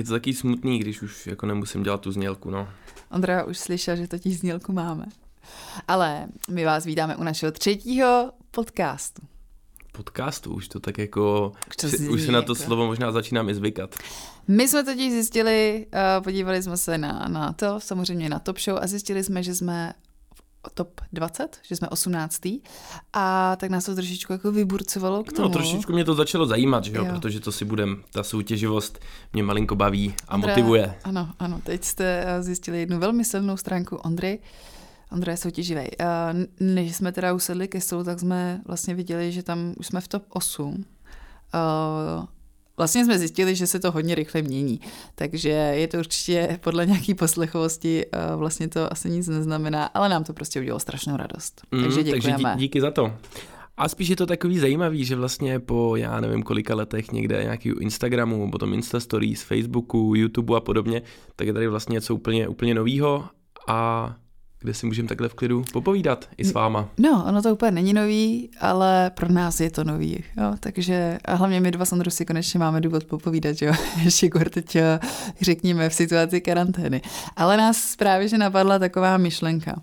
Je to taky smutný, když už jako nemusím dělat tu znělku, no. Ondra už slyšel, že totiž znělku máme. Ale my vás vítáme u našeho třetího podcastu. Podcastu, už to tak jako, Už to si, už se na to jako- slovo možná začínám i zvykat. My jsme totiž zjistili, uh, podívali jsme se na, na to, samozřejmě na Top Show a zjistili jsme, že jsme top 20, že jsme 18. A tak nás to trošičku jako vyburcovalo k tomu. No trošičku mě to začalo zajímat, že jo, Jo. protože to si budem, ta soutěživost mě malinko baví a Ondra- motivuje. Ano, ano, teď jste eh, zjistili jednu velmi silnou stránku Ondry. Ondra je soutěživý. Než jsme teda usedli ke stolu, tak jsme vlastně viděli, že tam už jsme v top 8. Vlastně jsme zjistili, že se to hodně rychle mění, takže je to určitě podle nějaký poslechovosti, eh, vlastně to asi nic neznamená, ale nám to prostě udělalo strašnou radost. Mm, takže takže děkujeme. dí, díky za to. A spíš je to takový zajímavý, že vlastně po já nevím kolika letech někde nějaký Instagramu, potom Insta Stories, Facebooku, YouTube a podobně, tak je tady vlastně něco úplně, úplně novýho a kde si můžeme takhle v klidu popovídat i s váma. No, ono to úplně není nový, ale pro nás je to nový, jo, takže a hlavně my dva s Ondrou si konečně máme důvod popovídat, jo, ještě teď řekněme v situaci karantény. Ale nás právě, že napadla taková myšlenka,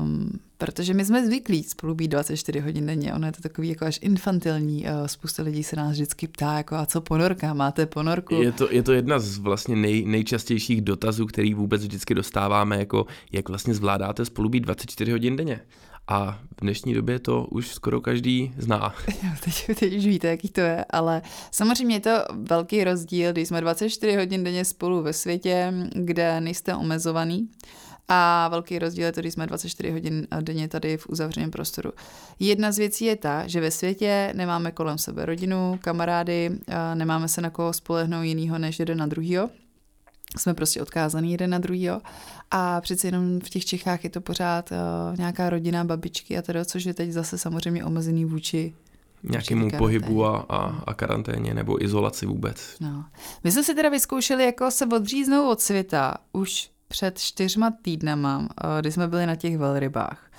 um, protože my jsme zvyklí spolu být 24 hodin denně, ono je to takový jako až infantilní, uh, spousta lidí se nás vždycky ptá, jako a co ponorka, máte ponorku? Je to, je to jedna z vlastně nej, nejčastějších dotazů, který vůbec vždycky dostáváme, jako jak vlastně zvládáte spolu být 24 hodin denně. A v dnešní době to už skoro každý zná. Jo, teď, teď už víte, jaký to je, ale samozřejmě je to velký rozdíl, když jsme 24 hodin denně spolu ve světě, kde nejste omezovaný, a velký rozdíl je to, když jsme 24 hodin denně tady v uzavřeném prostoru. Jedna z věcí je ta, že ve světě nemáme kolem sebe rodinu, kamarády, a nemáme se na koho spolehnout jinýho než jeden na druhýho. Jsme prostě odkázaný jeden na druhýho a přeci jenom v těch Čechách je to pořád uh, nějaká rodina, babičky a teda, což je teď zase samozřejmě omezený vůči Nějakému pohybu a, a, a karanténě nebo izolaci vůbec. No. My jsme si teda vyzkoušeli jako se odříznout od světa už před čtyřma týdnama, eh, kdy jsme byli na těch velrybách.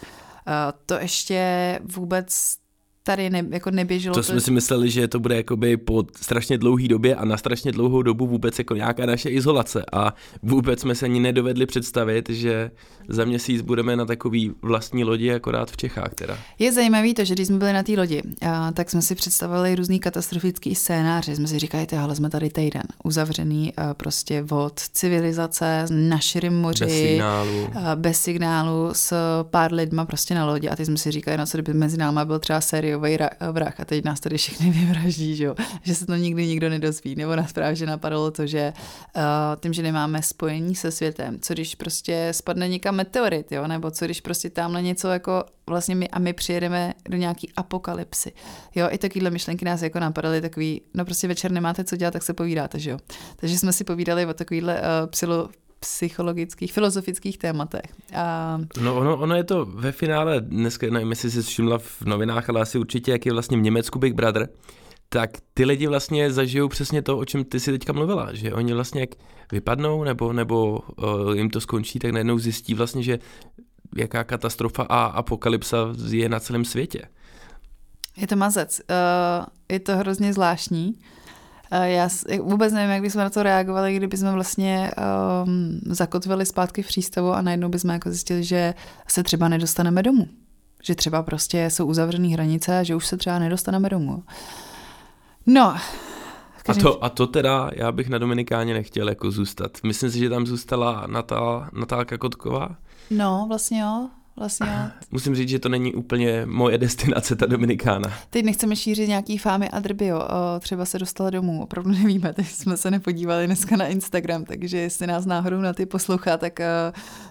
Eh, To ještě vůbec tady ne, jako neběželo. To jsme si mysleli, že to bude jakoby po strašně dlouhé době a na strašně dlouhou dobu vůbec jako nějaká naše izolace a vůbec jsme se ani nedovedli představit, že za měsíc budeme na takový vlastní lodi akorát v Čechách teda. Je zajímavý to, že když jsme byli na té lodi, a, tak jsme si představili různý katastrofický scénáře. Jsme si říkali, ale jsme tady týden, uzavřený a, prostě od civilizace na širém moři. Bez signálu. a, bez signálu s pár lidma prostě na lodi a teď jsme si říkali, no co kdyby mezi náma byl třeba sériový ra- vrah a teď nás tady všechny vyvraždí, že, jo? že se to nikdy nikdo nedozví. Nebo nás právě že napadlo to, že uh, tím, že nemáme spojení se světem, co když prostě spadne někam meteorit, jo? nebo co když prostě tamhle něco jako vlastně my a my přijedeme do nějaký apokalypsy. Jo, i takovýhle myšlenky nás jako napadaly takový, no prostě večer nemáte co dělat, tak se povídáte, že jo. Takže jsme si povídali o takovýhle uh, psylo, psychologických, filozofických tématech. A No ono, ono je to ve finále, dneska nevím, jestli jsi všimla v novinách, ale asi určitě, jak je vlastně v Německu Big Brother, tak ty lidi vlastně zažijou přesně to, o čem ty si teďka mluvila, že oni vlastně jak vypadnou nebo, nebo uh, jim to skončí, tak najednou zjistí vlastně, že jaká katastrofa a apokalypsa je na celém světě. Je to mazec. Uh, je to hrozně zvláštní. Uh, já vůbec nevím, jak bychom na to reagovali, kdyby jsme vlastně um, zakotvili zpátky v přístavu a najednou bychom jako zjistili, že se třeba nedostaneme domů. Že třeba prostě jsou uzavřené hranice a že už se třeba nedostaneme domů. No. A to, a to teda já bych na Dominikáně nechtěl jako zůstat. Myslím si, že tam zůstala Natál, Natálka Kotková. No, vlastně jo. Vlastně jo. Musím říct, že to není úplně moje destinace, ta Dominikána. Teď nechceme šířit nějaký fámy a drbio. O, třeba se dostala domů, opravdu nevíme, teď jsme se nepodívali dneska na Instagram, takže jestli nás náhodou na ty poslouchá, tak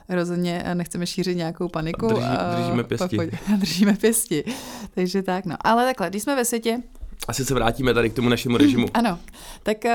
rozhodně nechceme šířit nějakou paniku. Drží- a držíme pěsti. pojď- držíme pěsti. Takže tak, no. Ale takhle, když jsme ve světě, Asi se vrátíme tady k tomu našemu režimu. ano, tak uh,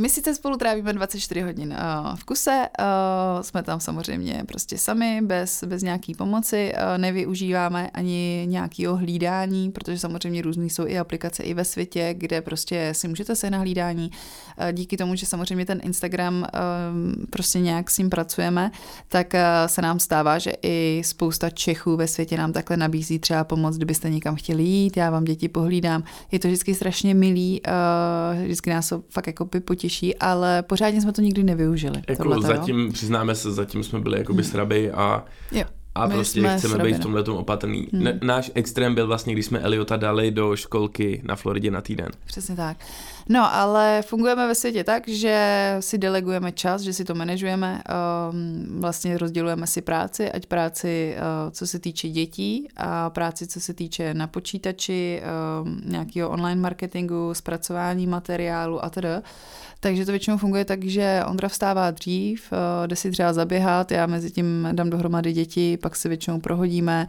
my sice spolu trávíme 24 hodin uh, v kuse, uh, jsme tam samozřejmě prostě sami, bez, bez nějaký pomoci, uh, nevyužíváme ani nějakého hlídání, protože samozřejmě různý jsou i aplikace i ve světě, kde prostě si můžete se na hlídání. Uh, díky tomu, že samozřejmě ten Instagram uh, prostě nějak s ním pracujeme, tak uh, se nám stává, že i spousta Čechů ve světě nám takhle nabízí třeba pomoc, kdybyste někam chtěli jít, já vám děti pohlídám. Je to vždycky strašně milý, uh, vždycky nás fakt jako by těžší, ale pořádně jsme to nikdy nevyužili. Jako tohleto, zatím, jo? přiznáme se, zatím jsme byli jakoby hmm. sraby a jo. A My prostě chceme srobina. být v tomhle opatrný. Hmm. náš extrém byl vlastně, když jsme Eliota dali do školky na Floridě na týden. Přesně tak. No, ale fungujeme ve světě tak, že si delegujeme čas, že si to manažujeme, um, vlastně rozdělujeme si práci, ať práci, uh, co se týče dětí a práci, co se týče na počítači, um, nějakého online marketingu, zpracování materiálu a tedy. Takže to většinou funguje tak, že Ondra vstává dřív, uh, jde si třeba zaběhat, já mezi tím dám dohromady děti, pak se většinou prohodíme.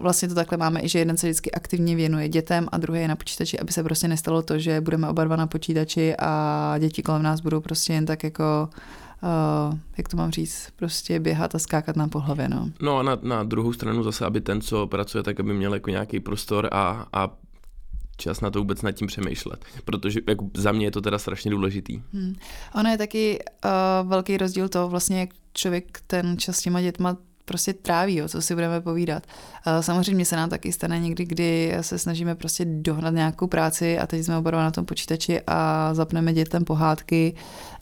Vlastně to takhle máme i, že jeden se vždycky aktivně věnuje dětem a druhý je na počítači, aby se prostě nestalo to, že budeme oba dva na počítači a děti kolem nás budou prostě jen tak jako Uh, jak to mám říct, prostě běhat a skákat nám po hlavě. No, no a na, na druhou stranu zase, aby ten, co pracuje, tak aby měl jako nějaký prostor a, a čas na to vůbec nad tím přemýšlet, protože jako za mě je to teda strašně důležitý. Hmm. Ono je taky uh, velký rozdíl to vlastně, jak člověk ten čas s těma dětma prostě tráví, jo, co si budeme povídat. Uh, samozřejmě se nám taky stane někdy, kdy se snažíme prostě dohnat nějakou práci a teď jsme oba na tom počítači a zapneme dětem pohádky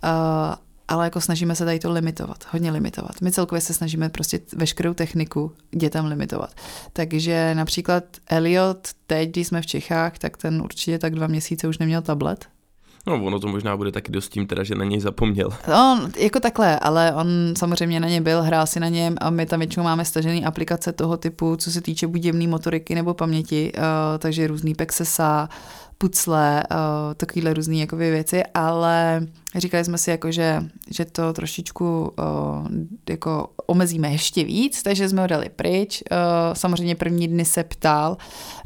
uh, ale jako snažíme se tady to limitovat, hodně limitovat. My celkově se snažíme prostě veškerou techniku dětem limitovat. Takže například Elliot teď, když jsme v Čechách, tak ten určitě tak dva měsíce už neměl tablet, No, ono to možná bude taky dost tím teda, že na něj zapomněl. No, jako takhle, ale on samozřejmě na ně byl, hrál si na něm a my tam většinou máme stažené aplikace toho typu, co se týče buď motoriky nebo paměti, uh, takže různý Pexesa, pucle, uh, takovéhle různé jakoby věci, ale říkali jsme si, jako, že, že to trošičku uh, jako omezíme ještě víc, takže jsme ho dali pryč. Uh, samozřejmě první dny se ptal,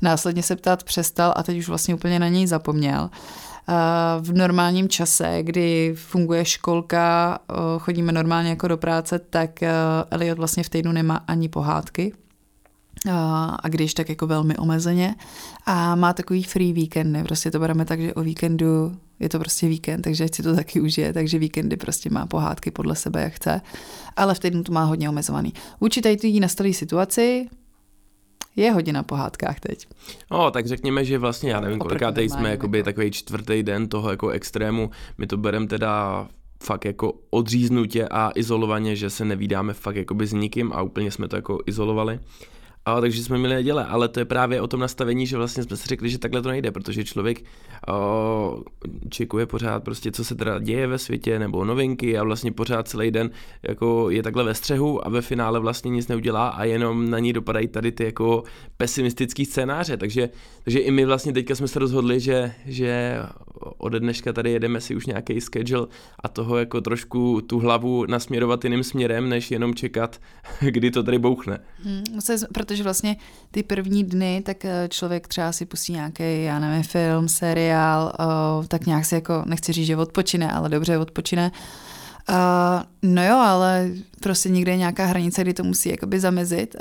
následně se ptát přestal a teď už vlastně úplně na něj zapomněl. V normálním čase, kdy funguje školka, chodíme normálně jako do práce, tak Elliot vlastně v týdnu nemá ani pohádky, a když tak jako velmi omezeně. A má takový free víkendy, prostě to bereme tak, že o víkendu je to prostě víkend, takže ať si to taky užije, takže víkendy prostě má pohádky podle sebe, jak chce, ale v týdnu to má hodně omezovaný. Vůči tady té nastalé situaci je hodina pohádkách teď. No, tak řekněme, že vlastně, já nevím, koliká teď jsme jakoby jako... takový čtvrtý den toho jako extrému, my to bereme teda fakt jako odříznutě a izolovaně, že se nevídáme fakt jakoby s nikým a úplně jsme to jako izolovali. A, takže jsme měli neděle, ale to je právě o tom nastavení, že vlastně jsme si řekli, že takhle to nejde, protože člověk o, čekuje pořád prostě, co se teda děje ve světě, nebo novinky a vlastně pořád celý den jako je takhle ve střehu a ve finále vlastně nic neudělá a jenom na ní dopadají tady ty jako pesimistický scénáře, takže, takže i my vlastně teďka jsme se rozhodli, že, že ode dneška tady jedeme si už nějaký schedule a toho jako trošku tu hlavu nasměrovat jiným směrem, než jenom čekat, kdy to tady bouchne. Hmm, protože vlastně ty první dny, tak eh, člověk třeba si pustí nějaký, já nevím, film, seriál, uh, tak nějak si jako, nechci říct, že odpočine, ale dobře odpočine. Uh, no jo, ale prostě někde je nějaká hranice, kdy to musí jakoby zamezit uh,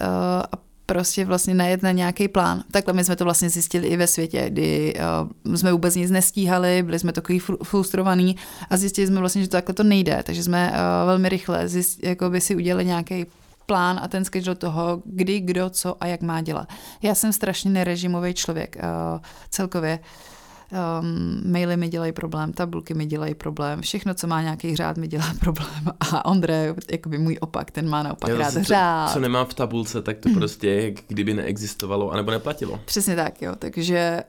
a prostě vlastně najet na nějaký plán. Takhle my jsme to vlastně zjistili i ve světě, kdy uh, jsme vůbec nic nestíhali, byli jsme takový frustrovaní a zjistili jsme vlastně, že to takhle to nejde, takže jsme uh, velmi rychle zjist, jako by si udělali nějaký plán a ten schedule toho, kdy, kdo, co a jak má dělat. Já jsem strašně nerežimový člověk uh, celkově. Um, maily mi dělají problém, tabulky mi dělají problém, všechno, co má nějaký řád, mi dělá problém. A Ondra, jakoby můj opak, ten má naopak Já rád co, řád. Co nemám v tabulce, tak to prostě jak kdyby neexistovalo, anebo neplatilo. Přesně tak, jo. Takže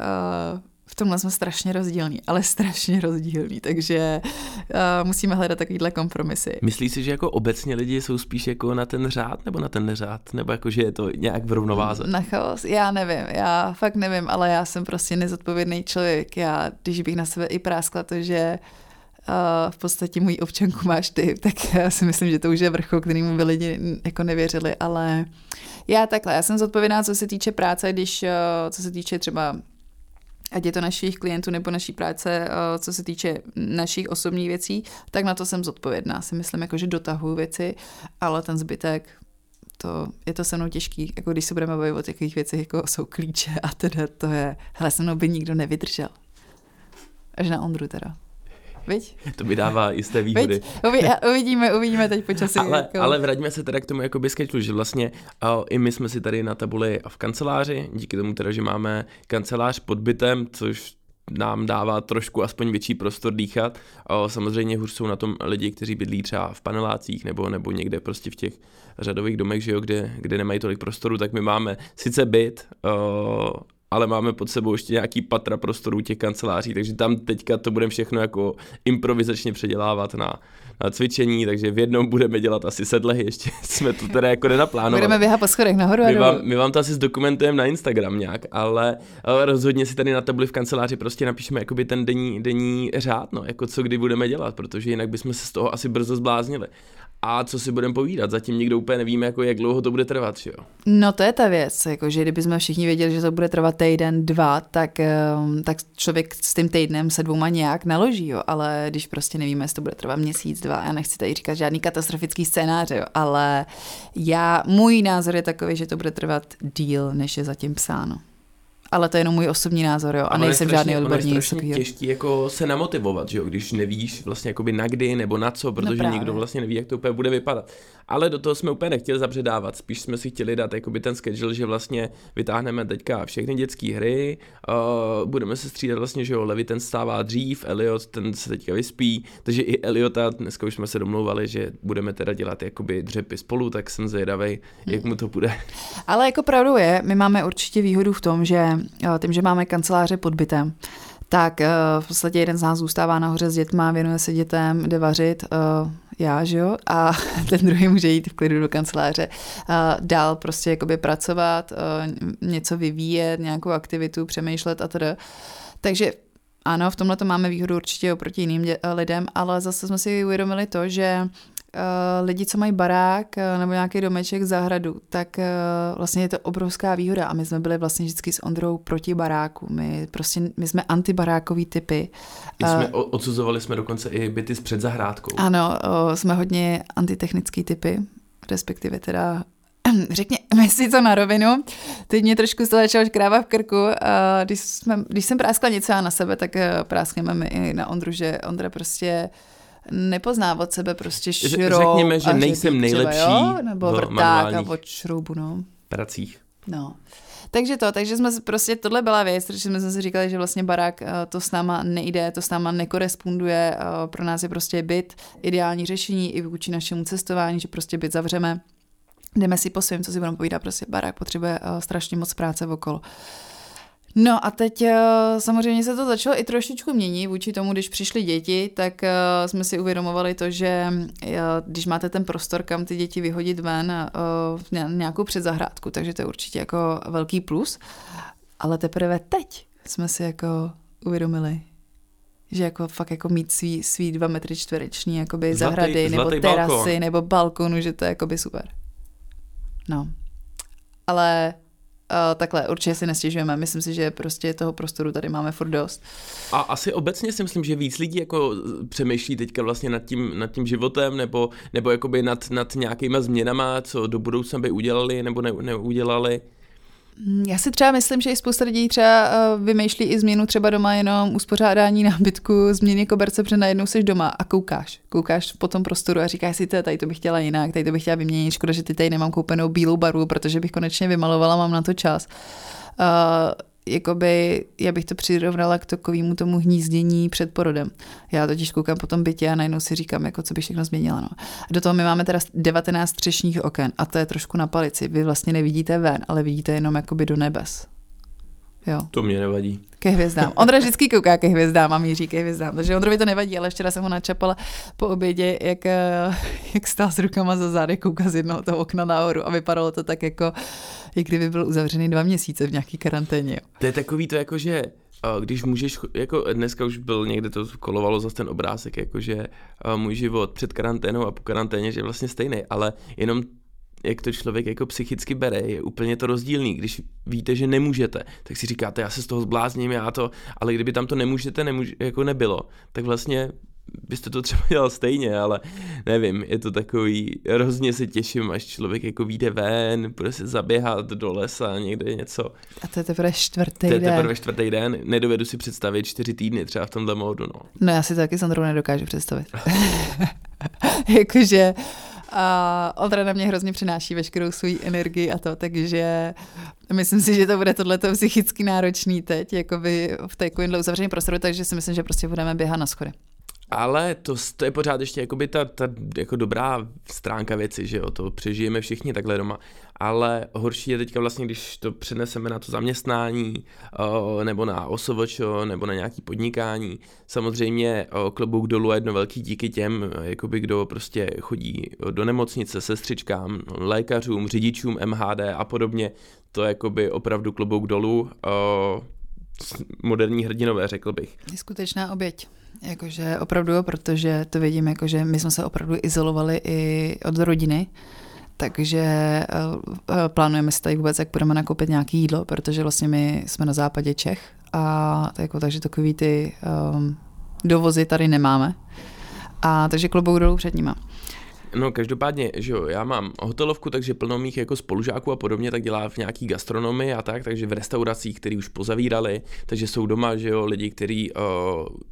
uh, tomhle jsme strašně rozdílní, ale strašně rozdílní, takže uh, musíme hledat takovýhle kompromisy. Myslíš si, že jako obecně lidi jsou spíš jako na ten řád nebo na ten neřád? Nebo jako, že je to nějak v rovnováze? Na chaos? Já nevím, já fakt nevím, ale já jsem prostě nezodpovědný člověk. Já, když bych na sebe i práskla to, že uh, v podstatě můj občanku máš ty, tak já si myslím, že to už je vrchol, kterým by lidi jako nevěřili, ale já takhle, já jsem zodpovědná, co se týče práce, když, uh, co se týče třeba ať je to našich klientů nebo naší práce, eh, co se týče našich osobních věcí, tak na to jsem zodpovědná. Si myslím, jako, že dotahuji věci, ale ten zbytek, to, je to se mnou těžký, jako když se budeme bavit o takových věcech, jako jsou klíče a teda to je, hele, se mnou by nikdo nevydržel. Až na Ondru teda. Viď? To by dává jisté výhody. Viď? Uvidíme, uvidíme teď počasí. Ale, jako... ale vraťme se teda k tomu jakoby sketchu, že vlastně uh, i my jsme si tady na tabuli v kanceláři, díky tomu teda, že máme kancelář pod bytem, což nám dává trošku aspoň větší prostor dýchat. A samozřejmě hůř jsou na tom lidi, kteří bydlí třeba v panelácích nebo, nebo někde prostě v těch řadových domech, že jo, kde, kde nemají tolik prostoru, tak my máme sice byt, uh, ale máme pod sebou ještě nějaký patra prostorů těch kanceláří, takže tam teďka to budeme všechno jako improvizačně předělávat na, na cvičení, takže v jednom budeme dělat asi sedlehy, ještě jsme to teda jako nenaplánovali. Budeme běhat po schodech nahoru my vám, my vám to asi zdokumentujeme na Instagram nějak, ale, ale rozhodně si tady na tabuli v kanceláři prostě napíšeme jakoby ten denní, denní řád, no, jako co kdy budeme dělat, protože jinak bychom se z toho asi brzo zbláznili a co si budeme povídat. Zatím nikdo úplně nevíme, jako jak dlouho to bude trvat, že jo? No to je ta věc, jako, že kdybychom všichni věděli, že to bude trvat týden, dva, tak, ehm, tak člověk s tím týdnem se dvouma nějak naloží, jo? ale když prostě nevíme, jestli to bude trvat měsíc, dva, já nechci tady říkat žádný katastrofický scénář, jo? ale já, můj názor je takový, že to bude trvat díl, než je zatím psáno ale to je jenom můj osobní názor, jo, a Ale nejsem strašně, žádný odborník. ono Je strašně těžký jako se namotivovat, že jo, když nevíš vlastně jakoby na kdy nebo na co, protože No nikdo vlastně neví, jak to úplně bude vypadat. Ale do toho jsme úplně nechtěli zabředávat, spíš jsme si chtěli dát jakoby ten schedule, že vlastně vytáhneme teďka všechny dětské hry, uh, budeme se střídat vlastně, že jo, Levi ten stává dřív, Elliot ten se teďka vyspí, takže i Eliota, dneska už jsme se domlouvali, že budeme teda dělat jakoby dřepy spolu, tak jsem zvědavej, jak mu to bude. Ale jako pravdou je, my máme určitě výhodu v tom, že eh, tím, že máme kanceláře pod bytem, tak eh, v podstatě jeden z nás zůstává nahoře s dětma, věnuje se dětem, jde vařit, eh, já, že jo, a ten druhý může jít v klidu do kanceláře, a dál prostě jakoby pracovat, eh, něco vyvíjet, nějakou aktivitu, přemýšlet a tedy. Takže ano, v tomhle to máme výhodu určitě oproti jiným lidem, ale zase jsme si uvědomili to, že lidi, co mají barák uh, nebo nějaký domeček zahradu, tak uh, vlastně je to obrovská výhoda a my jsme byli vlastně vždycky s Ondrou proti baráku. My prostě, my jsme antibarákový typy. My jsme, odsuzovali jsme dokonce i byty s předzahrádkou. Ano, uh, jsme hodně antitechnický typy, respektive teda řekněme si to na rovinu. Teď mě trošku se začala kráva v krku. A když, jsme, když jsem práskla něco já na sebe, tak eh, práskneme my i na Ondru, že Ondra prostě nepozná od sebe prostě šroub řekněme, že a nejsem třeba, nejlepší jo? nebo v vrták a od šroubu, no. pracích. No. Takže to, takže jsme prostě, tohle byla věc, protože jsme si říkali, že vlastně barák eh, to s náma nejde, to s náma nekoresponduje, eh, pro nás je prostě byt ideální řešení i vůči našemu cestování, že prostě byt zavřeme, jdeme si po svém, co si budeme povídat, prostě barák potřebuje eh, strašně moc práce okolo. No a teď eh, samozřejmě se to začalo i trošičku měnit vůči tomu, když přišly děti, tak eh, jsme si uvědomovali to, že eh, když máte ten prostor, kam ty děti vyhodit ven, nějakou předzahrádku, takže to je určitě jako velký plus. Ale teprve teď jsme si jako uvědomili, že jako fakt jako mít svý, svý dva metry čtvereční jakoby Zlatý- zahrady nebo zlatý terasy balkón. nebo balkonu, že to je jakoby super. No. Ale uh, takhle určitě si nestěžujeme. Myslím si, že prostě toho prostoru tady máme furt dost. A asi obecně si myslím, že víc lidí jako přemýšlí teďka vlastně nad tím, nad tím životem nebo, nebo jakoby nad, nad nějakýma změnama, co do budoucna by udělali nebo ne, neudělali. Mm, Já si třeba myslím, že i spousta lidí třeba uh, vymýšlí i změnu třeba doma jenom uspořádání nábytku, změny koberce, protože najednou jsi doma a koukáš. Koukáš po tom prostoru a říkáš si, "Ty, tady to bych chtěla jinak, tady to bych chtěla vyměnit. Škoda, že ty tady nemám koupenou bílou barvu, protože bych konečně vymalovala, mám na to čas. Uh, jakoby, já bych to přirovnala k takovému tomu hnízdění před porodem. Já totiž koukám po tom bytě a najednou si říkám, jako co bych všechno změnila. No. Do toho my máme teda 19 střešních oken a to je trošku na palici. Vy vlastně nevidíte ven, ale vidíte jenom jakoby do nebes. Jo, To mě nevadí. ke hvězdám. Ondra vždycky kouká ke hvězdám a míří ke hvězdám, takže Ondrovi to nevadí, ale včera jsem ho načapala po obědě, jak, eh, jak stál s rukama za zády, kouká z jednoho toho okna nahoru a vypadalo to tak jako, jak kdyby byl uzavřený dva měsíce v nějaký karanténě. Jo. To je takový to jako, že a když můžeš, jako dneska už byl někde to kolovalo zase ten obrázek, jako že a můj život před karanténou a po karanténě, že je vlastně stejný, ale jenom jak to člověk jako psychicky bere, je úplně to rozdílný. Když víte, že nemůžete, tak si říkáte, já se z toho zblázním, já to, ale kdyby tam to nemůžete, nemůže, jako nebylo, tak vlastně byste to třeba dělal stejně, ale nevím, je to takový, hrozně se těším, až člověk jako vyjde ven, bude se zaběhat do lesa, někde něco. A to je teprve čtvrtý To je den. teprve čtvrtý den, nedovedu si představit čtyři týdny třeba v tomhle módu, no. No já si to taky s Ondrou nedokážu představit. Jakože A Oldra na mě hrozně přináší veškerou svou energii a to, takže myslím si, že to bude tohleto psychicky náročný teď, jakoby v takovémhle uzavřeném prostoru, takže si myslím, že prostě budeme běhat na schody. Ale to, to je pořád ještě jakoby ta, ta jako dobrá stránka věci, že jo, to přežijeme všichni takhle doma. Ale horší je teďka vlastně, když to přeneseme na to zaměstnání, o, nebo na OSVČ, nebo na nějaký podnikání. Samozřejmě o, klobouk dolů a jedno velký díky těm, jakoby kdo prostě chodí do nemocnice, sestřičkám, lékařům, řidičům MHD a podobně. To je jakoby opravdu klobouk dolů. O, moderní hrdinové, řekl bych. Skutečná oběť. Jakože opravdu, protože to vidím, jakože my jsme se opravdu izolovali i od rodiny, takže uh, plánujeme si tady vůbec, jak budeme nakoupit nějaké jídlo, protože vlastně my jsme na západě Čech a jako, takže takový ty um, dovozy tady nemáme. A takže klobouk dolů před nima. No každopádně, že jo, já mám hotelovku, takže plno mých jako spolužáků a podobně tak dělá v nějaký gastronomii a tak, takže v restauracích, které už pozavírali, takže jsou doma, že jo, lidi, kteří uh,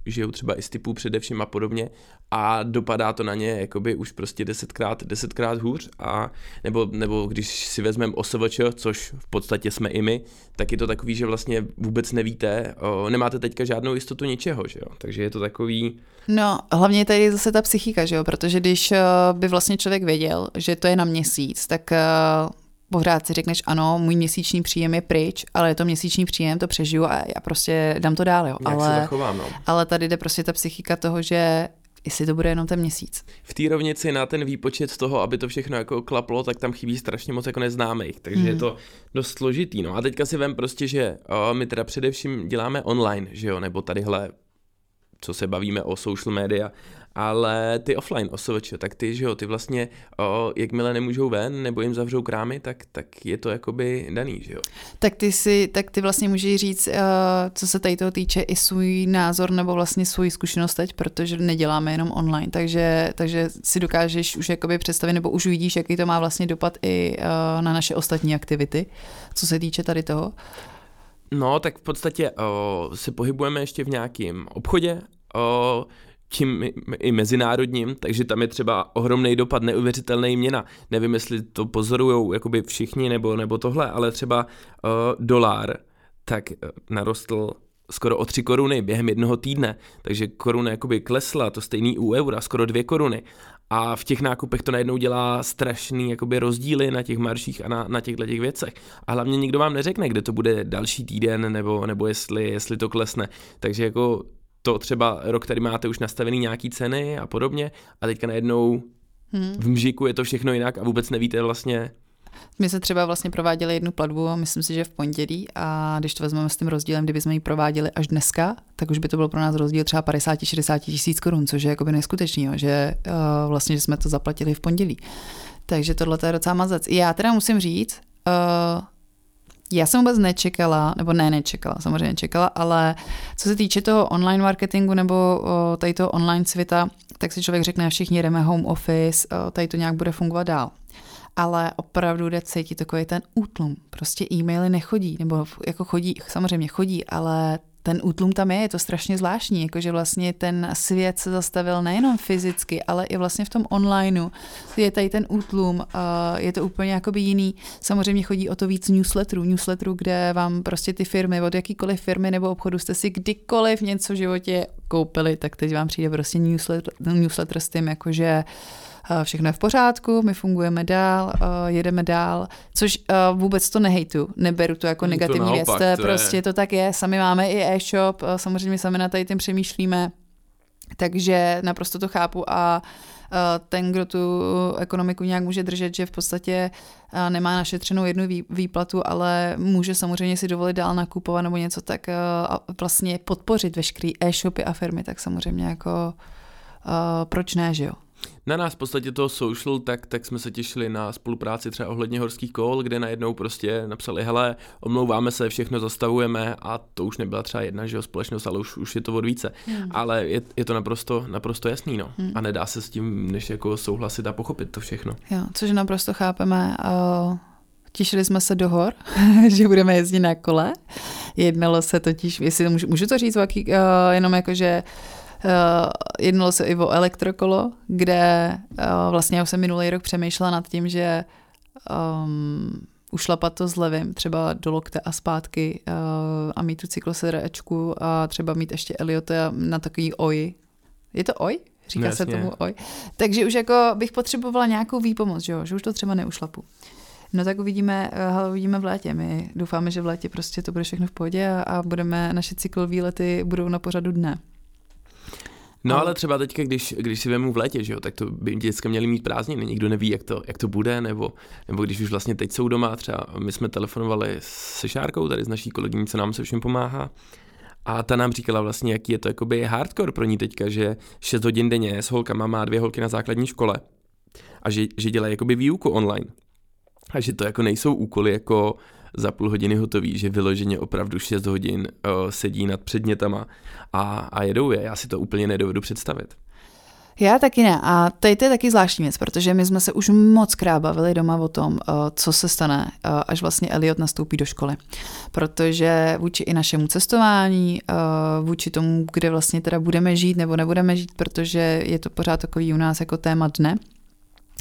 žijou třeba i z typů především a podobně a dopadá to na ně jakoby už prostě desetkrát, desetkrát hůř a nebo, nebo když si vezmeme OSVČ, což v podstatě jsme i my, tak je to takový, že vlastně vůbec nevíte, uh, nemáte teďka žádnou jistotu ničeho, že jo, takže je to takový... No, hlavně tady je zase ta psychika, že jo, protože když uh, by vlastně člověk věděl, že to je na měsíc, tak uh, pořád si řekneš, ano, můj měsíční příjem je pryč, ale je to měsíční příjem, to přežiju a já prostě dám to dál, jo. Jak ale, se zachovám, no. ale tady jde prostě ta psychika toho, že jestli to bude jenom ten měsíc. V té rovnici na ten výpočet toho, aby to všechno jako klaplo, tak tam chybí strašně moc jako neznámých, takže hmm. je to dost složitý. No a teďka si vem prostě, že o, my teda především děláme online, že jo, nebo tadyhle co se bavíme o social media, ale ty offline OSVČ, tak ty, že jo, ty vlastně, o, jakmile nemůžou ven, nebo jim zavřou krámy, tak, tak je to jakoby daný, že jo. Tak ty si, tak ty vlastně můžeš říct, uh, co se tady toho týče, i svůj názor nebo vlastně svůj zkušenost teď, protože neděláme jenom online, takže, takže si dokážeš už jakoby představit, nebo už uvidíš, jaký to má vlastně dopad i uh, na naše ostatní aktivity, co se týče tady toho. No, tak v podstatě o, se pohybujeme ještě v nějakém obchodě, o, tím i mezinárodním, takže tam je třeba ohromný dopad, neuvěřitelný měna. Nevím, jestli to pozorujou jakoby všichni nebo, nebo tohle, ale třeba uh, dolar tak uh, narostl skoro o tři koruny během jednoho týdne, takže koruna jakoby klesla, to stejný u eura, skoro dvě koruny. A v těch nákupech to najednou dělá strašný jakoby rozdíly na těch marších a na, na těchto těch věcech. A hlavně nikdo vám neřekne, kde to bude další týden, nebo, nebo jestli, jestli to klesne. Takže jako to třeba rok, který máte už nastavený nějaký ceny a podobně a teďka najednou hmm. v mžiku je to všechno jinak a vůbec nevíte vlastně, my se třeba vlastně prováděli jednu platbu, myslím si, že v pondělí a když to vezmeme s tím rozdílem, kdyby jsme ji prováděli až dneska, tak už by to byl pro nás rozdíl třeba 50-60 tisíc korun, což je jakoby neskutečný, že uh, vlastně že jsme to zaplatili v pondělí. Takže tohle je docela mazec. Já teda musím říct, uh, já jsem vůbec nečekala, nebo ne, nečekala, samozřejmě čekala, ale co se týče toho online marketingu nebo tady toho online světa, tak si člověk řekne, všichni jdeme home office, tady to nějak bude fungovat dál. Ale opravdu jde cítit takový ten útlum. Prostě e-maily nechodí, nebo jako chodí, samozřejmě chodí, ale ten útlum tam je, je to strašně zvláštní, jakože vlastně ten svět se zastavil nejenom fyzicky, ale i vlastně v tom onlineu. Je tady ten útlum, je to úplně jakoby jiný. Samozřejmě chodí o to víc newsletterů, newsletterů, kde vám prostě ty firmy, od jakýkoliv firmy nebo obchodu jste si kdykoliv něco v životě koupili, tak teď vám přijde prostě newsletter, newsletter s tím, jakože všechno je v pořádku, my fungujeme dál, jedeme dál, což vůbec to nehejtu, neberu to jako negativní to naopak, věc, to, prostě je... to tak je, sami máme i e-shop, samozřejmě sami na tady tím přemýšlíme, takže naprosto to chápu a ten, kdo tu ekonomiku nějak může držet, že v podstatě nemá našetřenou jednu výplatu, ale může samozřejmě si dovolit dál nakupovat nebo něco, tak vlastně podpořit veškeré e-shopy a firmy, tak samozřejmě jako proč ne, že jo? Na nás v podstatě toho social, tak, tak jsme se těšili na spolupráci třeba ohledně horských kol, kde najednou prostě napsali, hele, omlouváme se, všechno zastavujeme a to už nebyla třeba jedna že jo, společnost, ale už, už je to od více. Hmm. Ale je, je to naprosto, naprosto jasný, no. Hmm. A nedá se s tím, než jako souhlasit a pochopit to všechno. Jo, což naprosto chápeme. Těšili jsme se do hor, že budeme jezdit na kole. Jednalo se totiž, jestli můžu, můžu to říct, jaký, uh, jenom jako, že jednalo se i o elektrokolo, kde uh, vlastně já už jsem minulý rok přemýšlela nad tím, že um, ušlapat to s levým, třeba do lokte a zpátky uh, a mít tu cyklosedačku a třeba mít ještě Eliota na takový oj. Je to oj? Říká no, se tomu oj. Takže už jako bych potřebovala nějakou výpomoc, že, jo? že už to třeba neušlapu. No tak uvidíme, uh, uvidíme v létě. My doufáme, že v létě prostě to bude všechno v pohodě a, a budeme, naše cyklové lety budou na pořadu dne. No ale, ale třeba teďka, když, když si vemu v létě, že jo, tak to by děcka měli mít prázdniny, nikdo neví, jak to, jak to bude, nebo, nebo když už vlastně teď jsou doma, třeba my jsme telefonovali se Šárkou, tady s naší kolegyní, co nám se všem pomáhá, a ta nám říkala vlastně, jaký je to jakoby hardcore pro ní teďka, že 6 hodin denně s holkama má dvě holky na základní škole a že, že dělají jakoby výuku online. A že to jako nejsou úkoly jako za půl hodiny hotový, že vyloženě opravdu 6 hodin uh, sedí nad předmětama a, a jedou je. Já si to úplně nedovedu představit. Já taky ne. A tady to je taky zvláštní věc, protože my jsme se už moc krát bavili doma o tom, co se stane, až vlastně Elliot nastoupí do školy. Protože vůči i našemu cestování, vůči tomu, kde vlastně teda budeme žít nebo nebudeme žít, protože je to pořád takový u nás jako téma dne,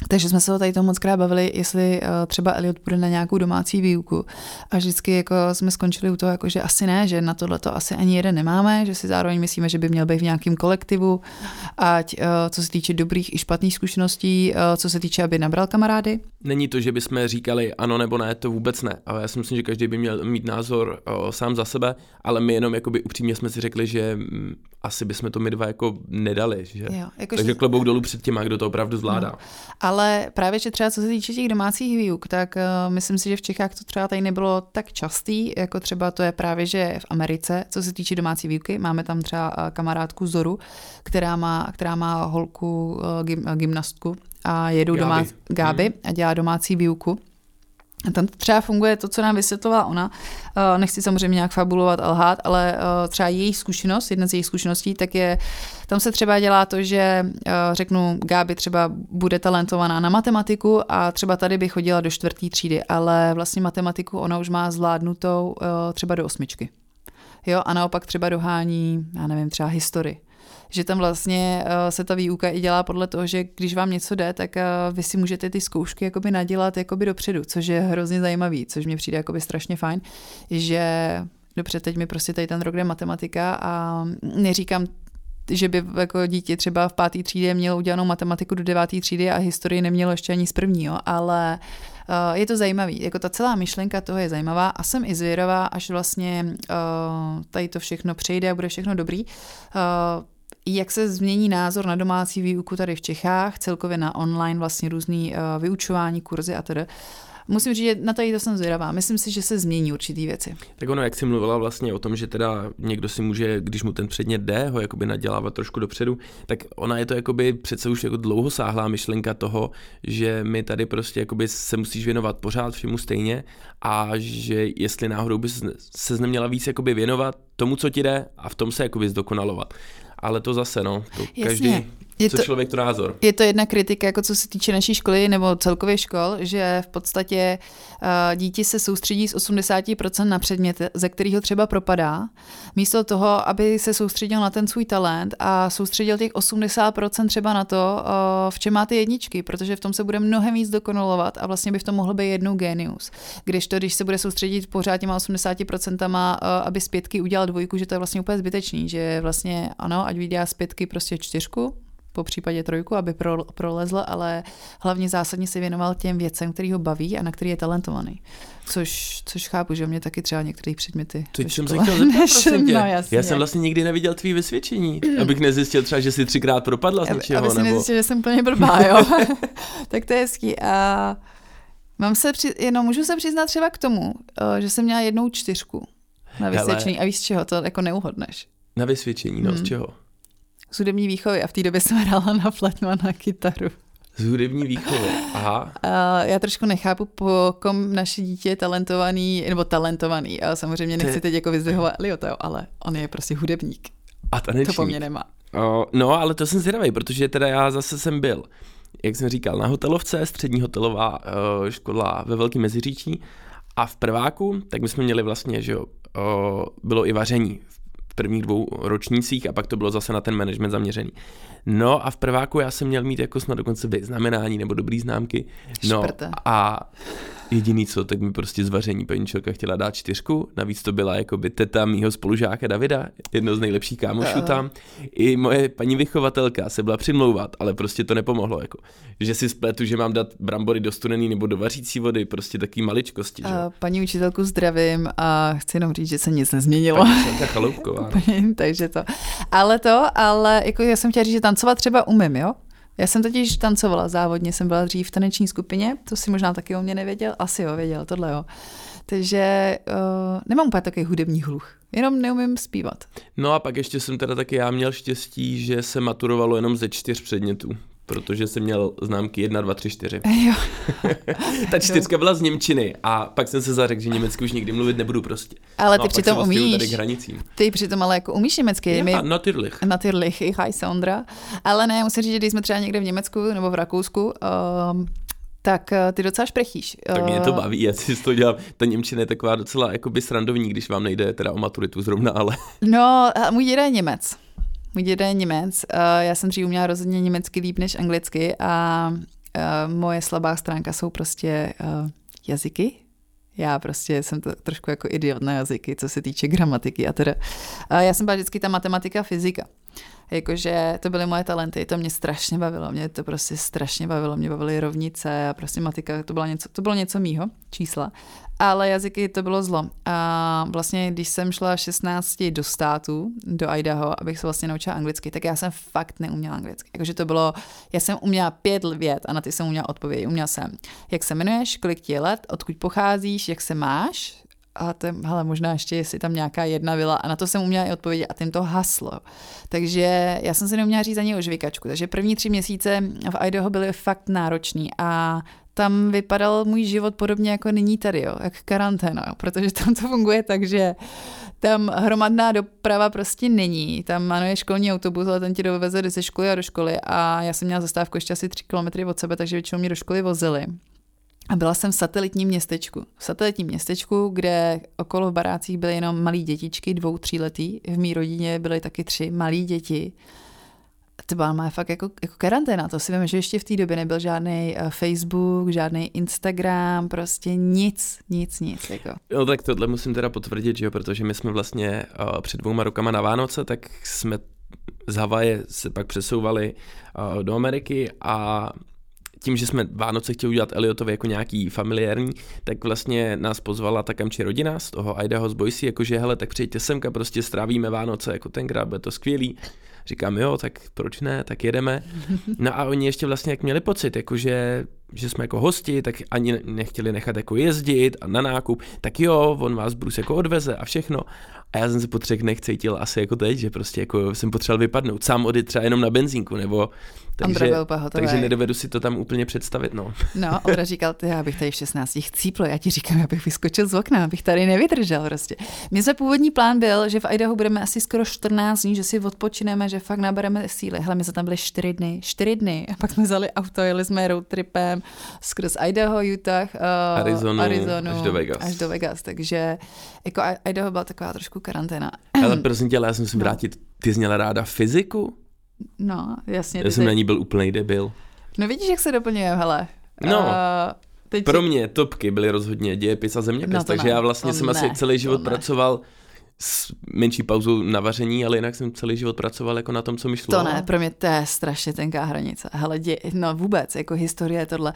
takže jsme se o tady to moc krát bavili, jestli uh, třeba Elliot bude na nějakou domácí výuku. A vždycky jako jsme skončili u toho, jako, že asi ne, že na tohle to asi ani jeden nemáme, že si zároveň myslíme, že by měl být v nějakém kolektivu, ať uh, co se týče dobrých i špatných zkušeností, uh, co se týče, aby nabral kamarády. Není to, že bychom říkali ano nebo ne, to vůbec ne. Ale já si myslím, že každý by měl mít názor uh, sám za sebe, ale my jenom jakoby upřímně jsme si řekli, že um, asi bychom to my dva jako nedali. Že? Jo, jako Takže že... klobouk dolů před těma, kdo to opravdu zvládá. No. Ale právě, že třeba co se týče těch domácích výuk, tak uh, myslím si, že v Čechách to třeba tady nebylo tak častý, jako třeba to je právě, že v Americe, co se týče domácí výuky, máme tam třeba uh, kamarádku Zoru, která má, která má holku uh, gym, uh, gymnastku a jedou doma Gáby hmm. a dělá domácí výuku. A tam třeba funguje to, co nám vysvětlovala ona. Eh, nechci samozřejmě nějak fabulovat a lhát, ale eh, třeba její zkušenost, jedna z jejich zkušeností, tak je, tam se třeba dělá to, že eh, řeknu, Gáby třeba bude talentovaná na matematiku a třeba tady by chodila do čtvrtý třídy, ale vlastně matematiku ona už má zvládnutou třeba do osmičky. Jo, a naopak třeba dohání, já nevím, třeba historii že tam vlastně uh, se ta výuka i dělá podle toho, že když vám něco jde, tak uh, vy si můžete ty zkoušky jakoby nadělat jakoby dopředu, což je hrozně zajímavý, což mě přijde jakoby strašně fajn, že dobře, teď mi prostě tady ten rok jde matematika a neříkám že by jako dítě třeba v páté třídě mělo udělanou matematiku do deváté třídy a historii nemělo ještě ani z prvního, ale uh, je to zajímavý. Jako ta celá myšlenka toho je zajímavá a jsem i zvědavá, až vlastně uh, tady to všechno přejde a bude všechno dobrý. Uh, jak se změní názor na domácí výuku tady v Čechách, celkově na online vlastně různý uh, vyučování, kurzy a tedy. Musím říct, že na to to jsem zvědavá. Myslím si, že se změní určitý věci. Tak ono, jak jsi mluvila vlastně o tom, že teda někdo si může, když mu ten předmět jde, ho jakoby nadělávat trošku dopředu, tak ona je to jakoby přece už jako dlouhosáhlá myšlenka toho, že my tady prostě jakoby se musíš věnovat pořád všemu stejně a že jestli náhodou bys se neměla víc jakoby věnovat tomu, co ti jde a v tom se jakoby zdokonalovat ale to zase, no, to Jasně. každý, je co to, člověk to názor. Je to jedna kritika, jako co se týče naší školy nebo celkově škol, že v podstatě uh, dítě se soustředí z 80% na předmět, ze kterého třeba propadá, místo toho, aby se soustředil na ten svůj talent a soustředil těch 80% třeba na to, uh, v čem má ty jedničky, protože v tom se bude mnohem víc dokonalovat a vlastně by v tom mohl být jednou genius. Když to, když se bude soustředit pořád těma 80%, uh, aby zpětky udělal dvojku, že to je vlastně úplně zbytečný, že vlastně ano, ať vydělá zpětky prostě čtyřku, po případě trojku, aby pro, prolezl, ale hlavně zásadně se věnoval těm věcem, který ho baví a na který je talentovaný. Což, což chápu, že mě taky třeba některé předměty. To jsem se chtěl zeptat, prosím tě. No, jasně. Já jsem vlastně nikdy neviděl tvý vysvědčení, abych nezjistil třeba, že jsi třikrát propadla z něčeho. Aby, aby nebo... nezjistil, že jsem plně blbá, jo. tak to je hezký. A mám se, při... jenom můžu se přiznat třeba k tomu, eh, že jsem měla jednou čtyřku na vysvědčení Hele. a víš z čeho, to jako neuhodneš. Na vysvědčení, no hmm. z čeho? Z hudební výchovy a v té době jsem hrála na flétnu a na kytaru. Z hudební výchovy, aha. A já trošku nechápu, po kom naše dítě je talentovaný, nebo talentovaný. A samozřejmě nechci Te... teď jako vyzdvihovat Lioteo, ale on je prostě hudebník. A tanečník. To po mně nemá. O, no, ale to jsem zvědavý, protože teda já zase jsem byl, jak jsem říkal, na hotelovce, střední hotelová škola ve Velkém Meziříčí a v prváku, tak my jsme měli vlastně, že jo, bylo i vaření v prvních dvou ročnících a pak to bylo zase na ten management zaměřený. No a v prváku já jsem měl mít jako snad dokonce vyznamenání nebo dobrý známky. No Šprte. a jediný co, tak mi prostě zvaření paní Čelka chtěla dát čtyřku, navíc to byla jako by teta mýho spolužáka Davida, jedno z nejlepších kámošů tam. I moje paní vychovatelka se byla přimlouvat, ale prostě to nepomohlo, jako. Že si spletu, že mám dát brambory do studený nebo do vařící vody, prostě taký maličkosti. Že? A paní učitelku zdravím a chci jenom říct, že se nic nezměnilo. Paní Chaloupková. Takže to. Ale to, ale jako já jsem chtěla říct, že tancovat třeba umím, jo? Já jsem totiž tancovala závodně, jsem byla dřív v taneční skupině, to si možná taky o mě nevěděl, asi jo, věděl, tohle jo. Takže uh, nemám úplně takový hudební hluch, jenom neumím zpívat. No a pak ještě jsem teda taky já měl štěstí, že se maturovalo jenom ze čtyř předmětů protože jsem měl známky 1, 2, 3, 4. Jo. Ta čtyřka byla z Němčiny a pak jsem se zařekl, že německy už nikdy mluvit nebudu prostě. Ale no ty pak přitom odstěhuju umíš. Tady k hranicím. Ty přitom ale jako umíš německy. Ja, my, natürlich. Natürlich, ich heiße Sondra. Ale ne, musím říct, že když jsme třeba někde v Německu nebo v Rakousku, um, tak eh, ty docela šprechíš. Tak mě to Eh, baví, já si to dělám. Ta Němčina je taková docela jakoby srandovní, když vám nejde teda o maturitu zrovna, ale No, a můj děda je Němec. Můj děda je Němec. Eh, Já jsem dřív uměla rozhodně německy líp než anglicky a eh, moje slabá stránka jsou prostě eh, jazyky. Já prostě jsem to trošku jako idiot na jazyky, co se týče gramatiky a teda. Já jsem byla vždycky ta matematika, fyzika. Jakože to byly moje talenty, to mě strašně bavilo, mě to prostě strašně bavilo, mě bavily rovnice a prostě matika, to bylo něco, to bylo něco mýho, čísla. Ale jazyky to bylo zlo. A vlastně, když jsem šla 16 do státu, do Idaho, abych se vlastně naučila anglicky, tak já jsem fakt neuměla anglicky. Jakože to bylo, já jsem uměla pět vět a na ty jsem uměla odpovědi. Uměla jsem, jak se jmenuješ, kolik ti je let, odkud pocházíš, jak se máš, a to, hele, možná ještě jestli tam nějaká jedna vila a na to jsem uměla i odpovědět. A tím to haslo. Takže já jsem si neuměla říct ani o žvikačku, takže první tři měsíce v Idaho byly fakt náročný. A tam vypadal můj život podobně jako nyní tady, jo, jak karanténa, jo, protože tam to funguje tak, že tam hromadná doprava prostě není. Tam ano, je školní autobus, ale ten ti doveze ze školy a do školy. A já jsem měla zastávku ještě asi tři kilometry od sebe, takže většinou mě do školy vozili. A byla jsem v satelitním městečku. V satelitním městečku, kde okolo v barácích byly jenom malí dětičky, dvou, tříletý. V mý rodině byly taky tři malí děti. To byla má fakt jako, jako karanténa. To si vím, že ještě v té době nebyl žádný Facebook, žádný Instagram, prostě nic, nic, nic. Jako. No tak tohle musím teda potvrdit, že jo, protože my jsme vlastně uh, před dvouma rokama na Vánoce, tak jsme z Havaje se pak přesouvali uh, do Ameriky a tím, že jsme Vánoce chtěli udělat Eliotovi jako nějaký familiární, tak vlastně nás pozvala ta kamči rodina z toho Idaho z Boise, jakože hele, tak přijďte semka, prostě strávíme Vánoce jako tenkrát, bude to skvělý. Říkám, jo, tak proč ne, tak jedeme. No a oni ještě vlastně jak měli pocit, jakože že jsme jako hosti, tak ani nechtěli nechat jako jezdit a na nákup, tak jo, on vás Bruce jako odveze a všechno. A já jsem se po třech dnech cítil asi jako teď, že prostě jako jsem potřeboval vypadnout, sám odjet třeba jenom na benzínku, nebo takže, takže nedovedu si to tam úplně představit, no. No, Ondra říkal, ty, já bych tady v 16 chcípl, já ti říkám, já bych vyskočil z okna, abych tady nevydržel prostě. Mně se původní plán byl, že v Idaho budeme asi skoro 14 dní, že si odpočineme, že fakt nabereme síly. Hele, my jsme tam byli 4 dny, 4 dny a pak jsme vzali auto, jeli jsme road tripem skrz Idaho, Utah, uh, Arizonu, Arizonu až do Vegas. Až do Vegas, takže jako Idaho byla taková trošku karanténa. Ale prosím tě, ale já jsem musím vrátit, ty jsi měla ráda fyziku? No, jasně. Já ty jsem teď- na ní byl úplný debil. No vidíš, jak se doplňujeme, hele. No. Uh, teď Pro mě topky byly rozhodně dějepis a zeměpis, No takže ne, já vlastně jsem ne, asi celý život pracoval s menší pauzou na vaření, ale jinak jsem celý život pracoval jako na tom, co mi šlo. To ne, pro mě to je strašně tenká hranice. Hele, dě, no vůbec, jako historie tohle.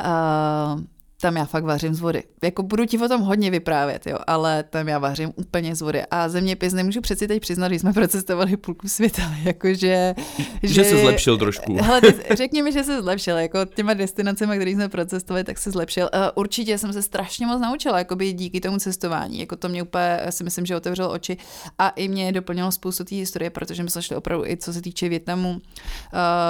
Uh, tam já fakt vařím z vody. Jako budu ti o tom hodně vyprávět, jo, ale tam já vařím úplně z vody. A zeměpis nemůžu přeci teď přiznat, že jsme procestovali půlku světa, jakože... Že se zlepšil trošku. Hele, řekni mi, že se zlepšil, jako těma destinacemi, které jsme procestovali, tak se zlepšil. Uh, určitě jsem se strašně moc naučila, jakoby díky tomu cestování. Jako to mě úplně, já si myslím, že otevřelo oči a i mě doplnilo spoustu té historie, protože my jsme šli opravdu i co se týče Větnamu uh,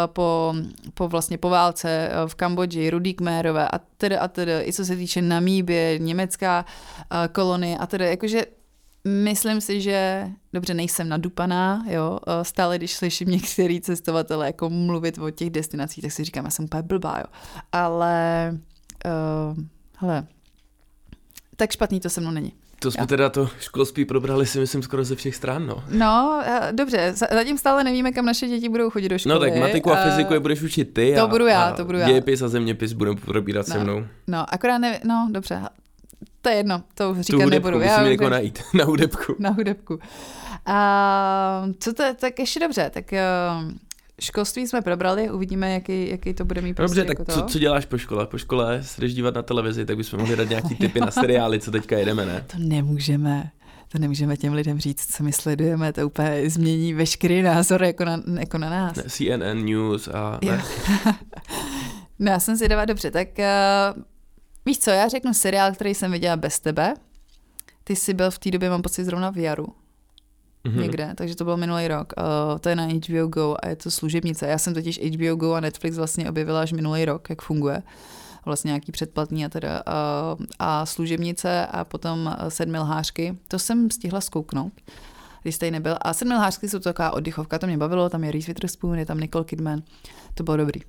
po, po vlastně po válce uh, v Kambodži, Rudý Kmérové a tedy a tedy, i co se týče Namíbie, německá uh, kolonie a tedy, jakože Myslím si, že dobře nejsem nadupaná, jo, eh, stále když slyším některý cestovatele jako mluvit o těch destinacích, tak si říkám, já jsem úplně blbá, jo. Ale, uh, hele, tak špatný to se mnou není. To jsme jo. teda to školství probrali si myslím skoro ze všech stran, no. No, dobře, zatím stále nevíme, kam naše děti budou chodit do školy. No tak matiku a fyziku je budeš učit ty to a, budu já, to budu já. dějepis a zeměpis budeme probírat no, se mnou. No, akorát ne, no dobře, to je jedno, to už říkat tu nebudu. Musíme já někoho najít, na hudebku. Na hudebku. A co to, tak ještě dobře, tak uh, školství jsme probrali, uvidíme, jaký, jaký to bude mít prostě Dobře, tak jako co, co děláš po škole? Po škole se jdeš dívat na televizi, tak bychom mohli dát nějaký tipy na seriály, co teďka jedeme, ne? To nemůžeme. To nemůžeme těm lidem říct, co my sledujeme, to úplně změní veškerý názor jako na, jako na nás. CNN News a... Ne. no já jsem si dala dobře, tak uh, víš co, já řeknu seriál, který jsem viděla bez tebe. Ty jsi byl v té době, mám pocit, zrovna v Jaru mm-hmm. někde, takže to byl minulý rok. Uh, to je na HBO Go a je to služebnice. Já jsem totiž HBO Go a Netflix vlastně objevila až minulý rok, jak funguje. Vlastně nějaký předplatný a teda uh, a služebnice a potom sedmi lhářky. To jsem stihla zkouknout když jste nebyl. A sedmi lhářky jsou to taková oddychovka, to mě bavilo, tam je Reese Witherspoon, je tam Nicole Kidman, to bylo dobrý.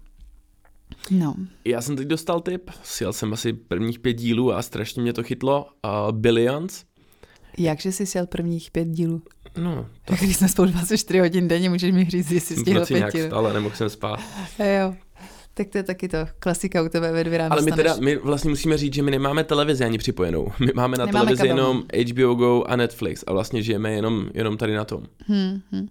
No. Já jsem teď dostal tip, sjel jsem asi prvních pět dílů a strašně mě to chytlo. Uh, Billions. Jakže jsi sjel prvních pět dílů? No. To... Když jsme spolu 24 hodin denně, můžeš mi říct, jestli jsi stihl pět dílů. stále nemohl jsem spát. jo. Tak to je taky to klasika u tebe ve dvě ráno Ale my teda, my vlastně musíme říct, že my nemáme televizi ani připojenou. My máme na nemáme televizi kabelu. jenom HBO Go a Netflix a vlastně žijeme jenom, jenom tady na tom. Hmm, hmm.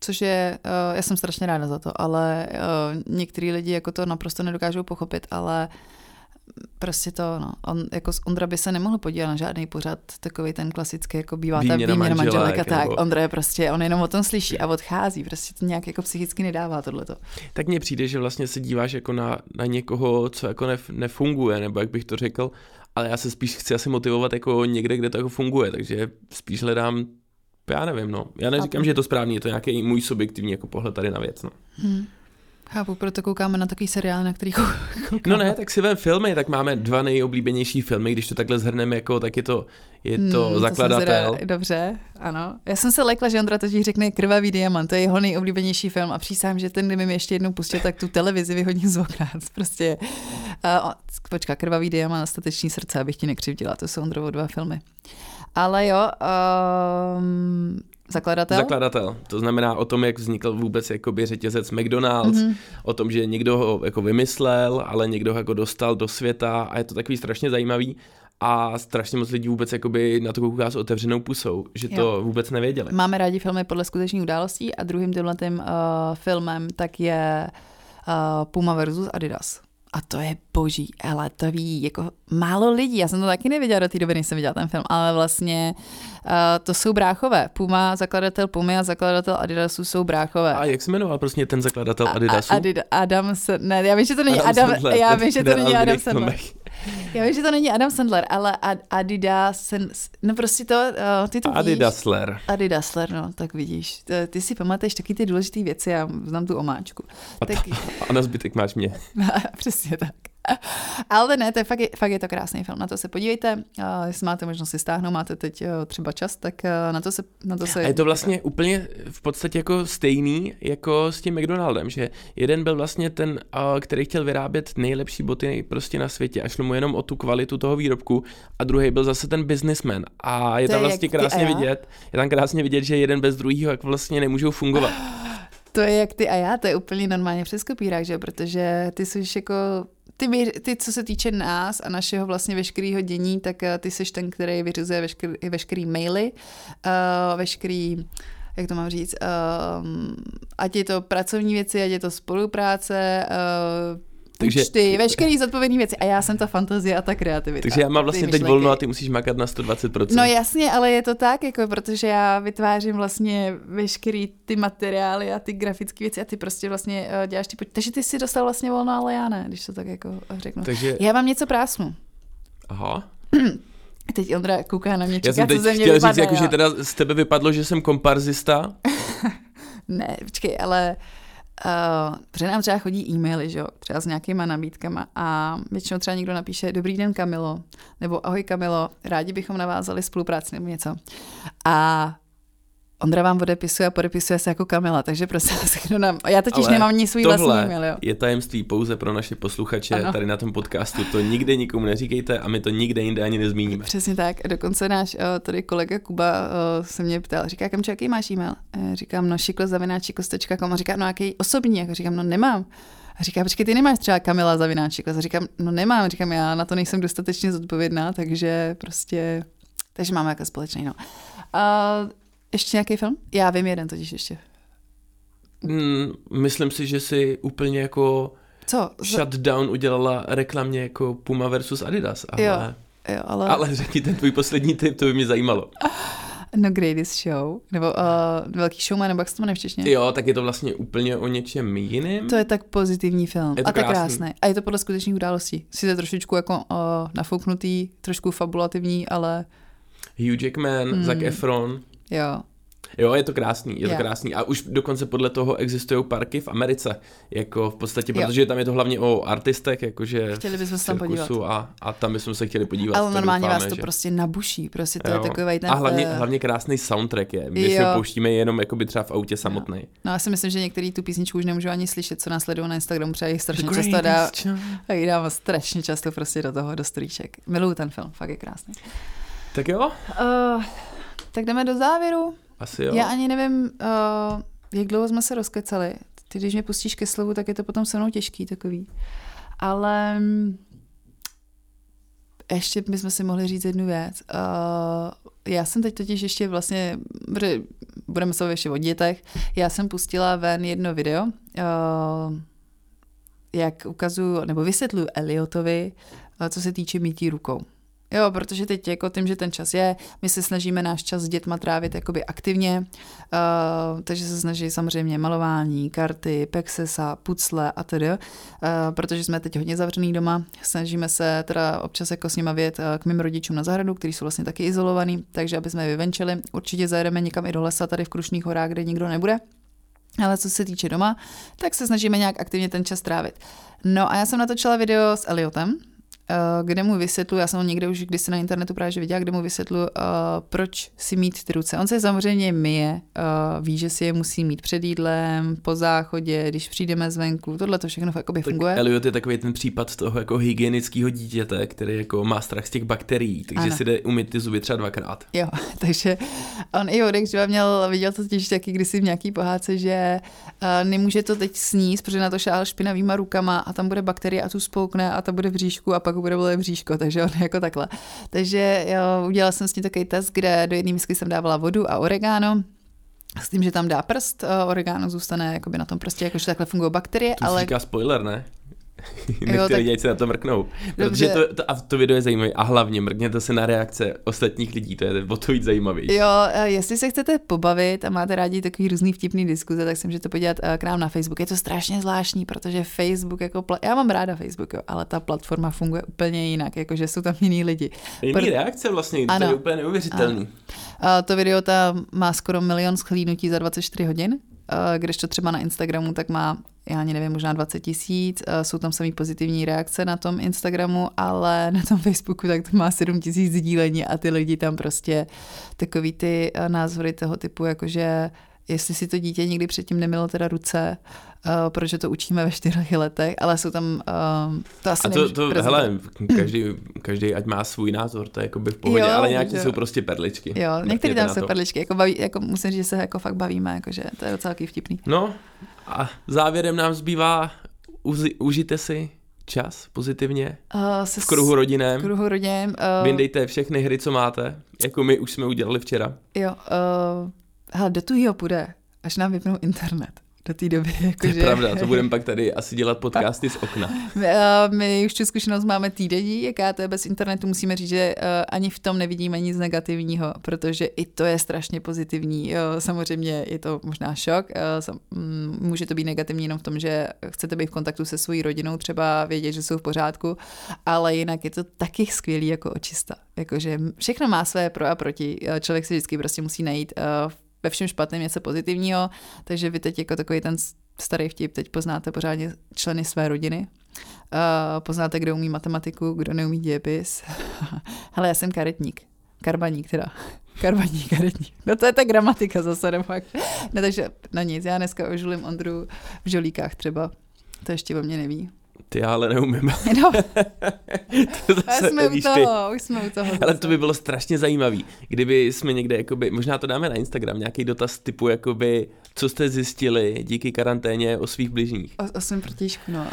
Což je, uh, já jsem strašně ráda za to, ale uh, některý lidi jako to naprosto nedokážou pochopit, ale uh, prostě to, no, on, jako Ondra by se nemohl podívat na žádný pořad, takový ten klasický, jako bývá ta výměna manželek a tak. Nebo... Ondra je prostě, on jenom o tom slyší a odchází, prostě to nějak jako psychicky nedává tohleto. Tak mně přijde, že vlastně se díváš jako na, na někoho, co jako nef, nefunguje, nebo jak bych to řekl, ale já se spíš chci asi motivovat jako někde, kde to jako funguje, takže spíš hledám já nevím, no. Já neříkám, že je to správný, je to nějaký můj subjektivní jako pohled tady na věc, no. Hmm. Chápu, proto koukáme na takový seriál, na který koukáme. No ne, tak si vem filmy, tak máme dva nejoblíbenější filmy, když to takhle zhrneme, jako, tak je to, je to hmm, zakladatel. To dobře, ano. Já jsem se lekla, že Ondra totiž řekne Krvavý diamant, to je jeho nejoblíbenější film a přísám, že ten, kdyby mi ještě jednou pustil, tak tu televizi vyhodím z okna. Prostě, uh, počká, Krvavý diamant a Stateční srdce, abych ti nekřivdila, to jsou Ondrovo dva filmy. Ale jo, um, Zakladatel? Zakladatel. To znamená o tom, jak vznikl vůbec jakoby řetězec McDonald's, mm-hmm. o tom, že někdo ho jako vymyslel, ale někdo ho jako dostal do světa a je to takový strašně zajímavý a strašně moc lidí vůbec jakoby na to kouká s otevřenou pusou, že to jo. vůbec nevěděli. Máme rádi filmy podle skutečných událostí a druhým tímhletým uh, filmem tak je uh, Puma versus Adidas. A to je boží, ale to ví jako málo lidí. Já jsem to taky neviděla do té doby, než jsem viděla ten film, ale vlastně uh, to jsou bráchové. Puma, zakladatel Pumy a zakladatel Adidasu jsou bráchové. A jak se jmenoval prostě ten zakladatel Adidasu? A, Adid, Adam, ne, já vím, že to není Adam, Adam já vím, že to není Adam Sandler. Já vím, že to není Adam Sandler, ale Ad, Adidas, no prostě to, uh, ty to Adidasler. Víš. Adidasler, no, tak vidíš. To, ty si pamatuješ taky ty důležité věci, já znám tu omáčku. A, tak... a na zbytek máš mě. Přesně tak. Ale ne, to je fakt, fakt je to krásný film, na to se podívejte, jestli máte možnost si stáhnout, máte teď třeba čas, tak na to se... Na to se a je to vlastně úplně v podstatě jako stejný jako s tím McDonaldem, že jeden byl vlastně ten, který chtěl vyrábět nejlepší boty prostě na světě a šlo mu jenom o tu kvalitu toho výrobku a druhý byl zase ten businessman a je to tam vlastně krásně vidět, je tam krásně vidět, že jeden bez druhého jak vlastně nemůžou fungovat. To je jak ty a já, to je úplně normálně přes kopírák, že? Protože ty jsi jako ty, ty, co se týče nás a našeho vlastně veškerého dění, tak eh, ty jsi ten, který vyřizuje veškerý, veškerý maily, uh, veškerý jak to mám říct, uh, ať je to pracovní věci, ať je to spolupráce, uh, takže, účty, veškerý zodpovědné věci. A já jsem ta fantazie a ta kreativita. Takže já mám vlastně teď volno a ty musíš makat na 120%. No jasně, ale je to tak, jako protože já vytvářím vlastně veškerý ty materiály a ty grafické věci a ty prostě vlastně uh, děláš ty... Takže ty si dostal vlastně volno, ale já ne, když to tak jako řeknu. Takže... Já mám něco prásnu. Aha. Teď Ondra kouká na mě, čeká, Já jsem teď co ze mě chtěl vypadne, říct, jako, že teda z tebe vypadlo, že jsem komparzista. ne, počkej, ale Uh, protože nám třeba chodí e-maily, že jo, třeba s nějakýma nabídkama a většinou třeba někdo napíše Dobrý den Kamilo, nebo Ahoj Kamilo, rádi bychom navázali spolupráci nebo něco. A Ondra vám odepisuje a podepisuje se jako Kamila, takže prosím vás, kdo nám... Já totiž Ale nemám ani svůj tohle vlastní e-mail, jo. je tajemství pouze pro naše posluchače Ano. tady na tom podcastu. To nikde nikomu neříkejte a my to nikde jinde ani nezmíníme. Přesně tak. Dokonce náš uh, tady kolega Kuba uh, se mě ptal, říká, Kamčo, jaký máš e-mail? Uh, říkám, no šiklo zavináčikos.com a říká, no jaký osobní? Jako říkám, no nemám. A říká, počkej, ty nemáš třeba Kamila Zavináčikos? A říkám, no nemám. Říkám, já na to nejsem dostatečně zodpovědná, takže prostě, takže máme jako společný, no. Uh, ještě nějaký film? Já vím jeden totiž ještě. Mm, myslím si, že si úplně jako Co? Z- shutdown udělala reklamně jako Puma versus Adidas. Ale, Jo, jo, ale... ale řekni ten tvůj poslední tip, to by mě zajímalo. No Greatest Show, nebo uh, Velký showman, nebo jak se to jmenuje v? Jo, tak je to vlastně úplně o něčem jiným. To je tak pozitivní film. Je to a tak krásný. krásný. A je to podle skutečných událostí. Sice trošičku jako uh, nafouknutý, trošku fabulativní, ale Hugh Jackman, Hmm. Zac Efron. Jo. Jo, je to krásný, je to Jo. krásný. A už dokonce podle toho existují parky v Americe. Jako v podstatě, Jo. protože tam je to hlavně o artistech, jakože Chtěli bychom se tam podívat. a, a tam bychom se chtěli podívat. Ale normálně doufáme, vás to že- prostě nabuší. Prostě to Jo. je takový ten... A hlavně, eh, hlavně krásný soundtrack je. My si Jo. ho pouštíme jenom jakoby třeba v autě samotný. No já si myslím, že některý tu písničku už nemůžu ani slyšet, co následují na Instagramu, protože jich strašně často dá, a ji dávám strašně často prostě do toho, do storíček. Miluju ten film, fakt je krásný. Tak jo, Uh, tak jdeme do závěru. asi jo. Já ani nevím, uh, jak dlouho jsme se rozkecali. Ty, když mě pustíš ke slovu, tak je to potom se mnou těžký takový. Ale mm, ještě bychom si mohli říct jednu věc. Uh, já jsem teď totiž ještě vlastně, budeme se ještě o dětech, já jsem pustila ven jedno video, uh, jak ukazuju, nebo vysvětluju Eliotovi, uh, co se týče mytí rukou. Jo, protože teď jako tím, že ten čas je, my se snažíme náš čas s dětma trávit jakoby aktivně, uh, takže se snaží samozřejmě malování, karty, pexesa, pucle a tedy, uh, protože jsme teď hodně zavřený doma, snažíme se teda občas jako s nima vět uh, k mým rodičům na zahradu, kteří jsou vlastně taky izolovaný, takže aby jsme je vyvenčili, určitě zajedeme někam i do lesa tady v Krušných horách, kde nikdo nebude, ale co se týče doma, tak se snažíme nějak aktivně ten čas trávit. No a já jsem natočila video s Eliotem, eh, kde mu vysvětlu, já jsem ho někde už kdysi na internetu právě viděla, kde mu vysvětlu, uh, proč si mít ty ruce. On se samozřejmě myje, uh, ví, že si je musí mít před jídlem, po záchodě, když přijdeme zvenku, tohle to všechno Tak funguje. Elliot je takový ten případ toho jako hygienického dítěte, který jako má strach z těch bakterií, takže Ano. si jde umyt ty zuby třeba dvakrát. Jo, takže on i odek měl, viděl to totiž taky kdysi v nějaký pohádce, že uh, nemůže to teď sníst, protože na to šál špinavýma rukama a tam bude bakterie a tu spoukne a ta bude v bříšku a pak bude bolet bříško, takže on jako takhle. Takže jo, udělala jsem s ní takový test, kde do jedné misky jsem dávala vodu a oregano, s tím, že tam dá prst, uh, oregano zůstane jakoby na tom prostě, jakože takhle fungují bakterie, To ale říká spoiler, ne? Některý tak- lidi ať se na to mrknou. Protože Dobře. to, to, a to video je zajímavé. A hlavně mrkněte se na reakce ostatních lidí, to je o to víc zajímavější. Jo, jestli se chcete pobavit a máte rádi takový různý vtipný diskuze, tak si můžete podívat eh, k nám na Facebook. Je to strašně zvláštní, protože Facebook jako, pla- já mám ráda Facebook, jo, ale ta platforma funguje úplně jinak, jakože jsou tam jiní lidi. Jiný Pr- reakce vlastně, to Ano. je úplně neuvěřitelný. A to video tam má skoro milion schlínutí za 24 hodin, eh, kdežto třeba na Instagramu tak má, já ani nevím, možná 20 tisíc, jsou tam samý pozitivní reakce na tom Instagramu, ale na tom Facebooku tak to má 7 tisíc sdílení a ty lidi tam prostě takový ty eh, názory toho typu, jakože jestli si to dítě někdy předtím nemilo teda ruce, uh, protože to učíme ve čtyřech letech, ale jsou tam, uh, to asi A to, to prezentovat. hele, každý, každý ať má svůj názor, to je jako by v pohodě, Jo, ale nějaký že- jsou prostě perličky. Jo, Mrkněte tam jsou perličky, jako, baví, jako musím říct, že se jako fakt bavíme, jakože to je docela vtipný. No a závěrem nám zbývá, uzi, užijte si čas pozitivně Uh, se v kruhu rodinem. v kruhu rodin. Uh, Vyndejte všechny hry, co máte, jako my už jsme udělali včera. Jo, uh, hele, do tuhýho půjde, až nám vypnou internet. Do té doby, To jakože... je pravda, to budeme pak tady asi dělat podcasty z okna. My, uh, my už tu zkušenost máme týdenní, jaká to je bez internetu, musíme říct, že uh, ani v tom nevidíme nic negativního, protože i to je strašně pozitivní. Samozřejmě je to možná šok, sam, mm, může to být negativní jenom v tom, že chcete být v kontaktu se svojí rodinou, třeba vědět, že jsou v pořádku, ale jinak je to taky skvělý jako očista. Jakože všechno má své pro a proti. Člověk si vždycky prostě musí najít ve všem špatném něco pozitivního, takže vy teď jako takový ten starý vtip, teď poznáte pořádně členy své rodiny, Uh, poznáte, kdo umí matematiku, kdo neumí dějepis. Hele, já jsem karetník. Karbaník teda. Karvaní, karetní. No to je ta gramatika zase, nebo jak. No takže na nic, já dneska ožulím Ondru v žolíkách třeba. To ještě o mě neví. Ty já ale neumím. No, to zase jsme u nevíš ty. toho, už jsme u toho. Ale to by bylo strašně zajímavý, kdyby jsme někde, jakoby, možná to dáme na Instagram, nějaký dotaz typu, jakoby, co jste zjistili díky karanténě o svých bližních. O, o svém protějšku, no.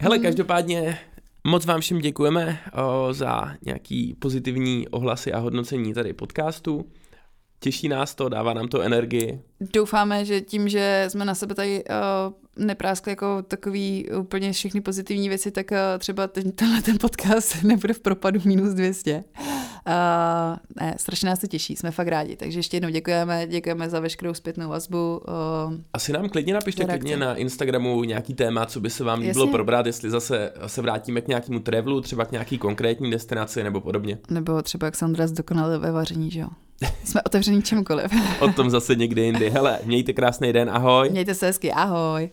Hele, Mm. každopádně moc vám všem děkujeme o, za nějaký pozitivní ohlasy a hodnocení tady podcastu. Těší nás to, dává nám to energii. Doufáme, že tím, že jsme na sebe tady uh, nepráskli jako takový úplně všechny pozitivní věci, tak uh, třeba ten, tenhle ten podcast nebude v propadu minus 200. Uh, ne, strašně nás to těší, jsme fakt rádi. Takže ještě jednou děkujeme, děkujeme za veškerou zpětnou vazbu. Uh, Asi nám klidně napište Reakce. klidně na Instagramu nějaký téma, co by se vám líbilo Jasně. probrat, jestli zase se vrátíme k nějakému travelu, třeba k nějaký konkrétní destinaci nebo podobně. nebo třeba jak Sandra zdokonale ve vaření, že jo? Jsme otevření čemkoliv. O tom zase někdy jindy. Hele, mějte krásný den, ahoj. Mějte se hezky, ahoj.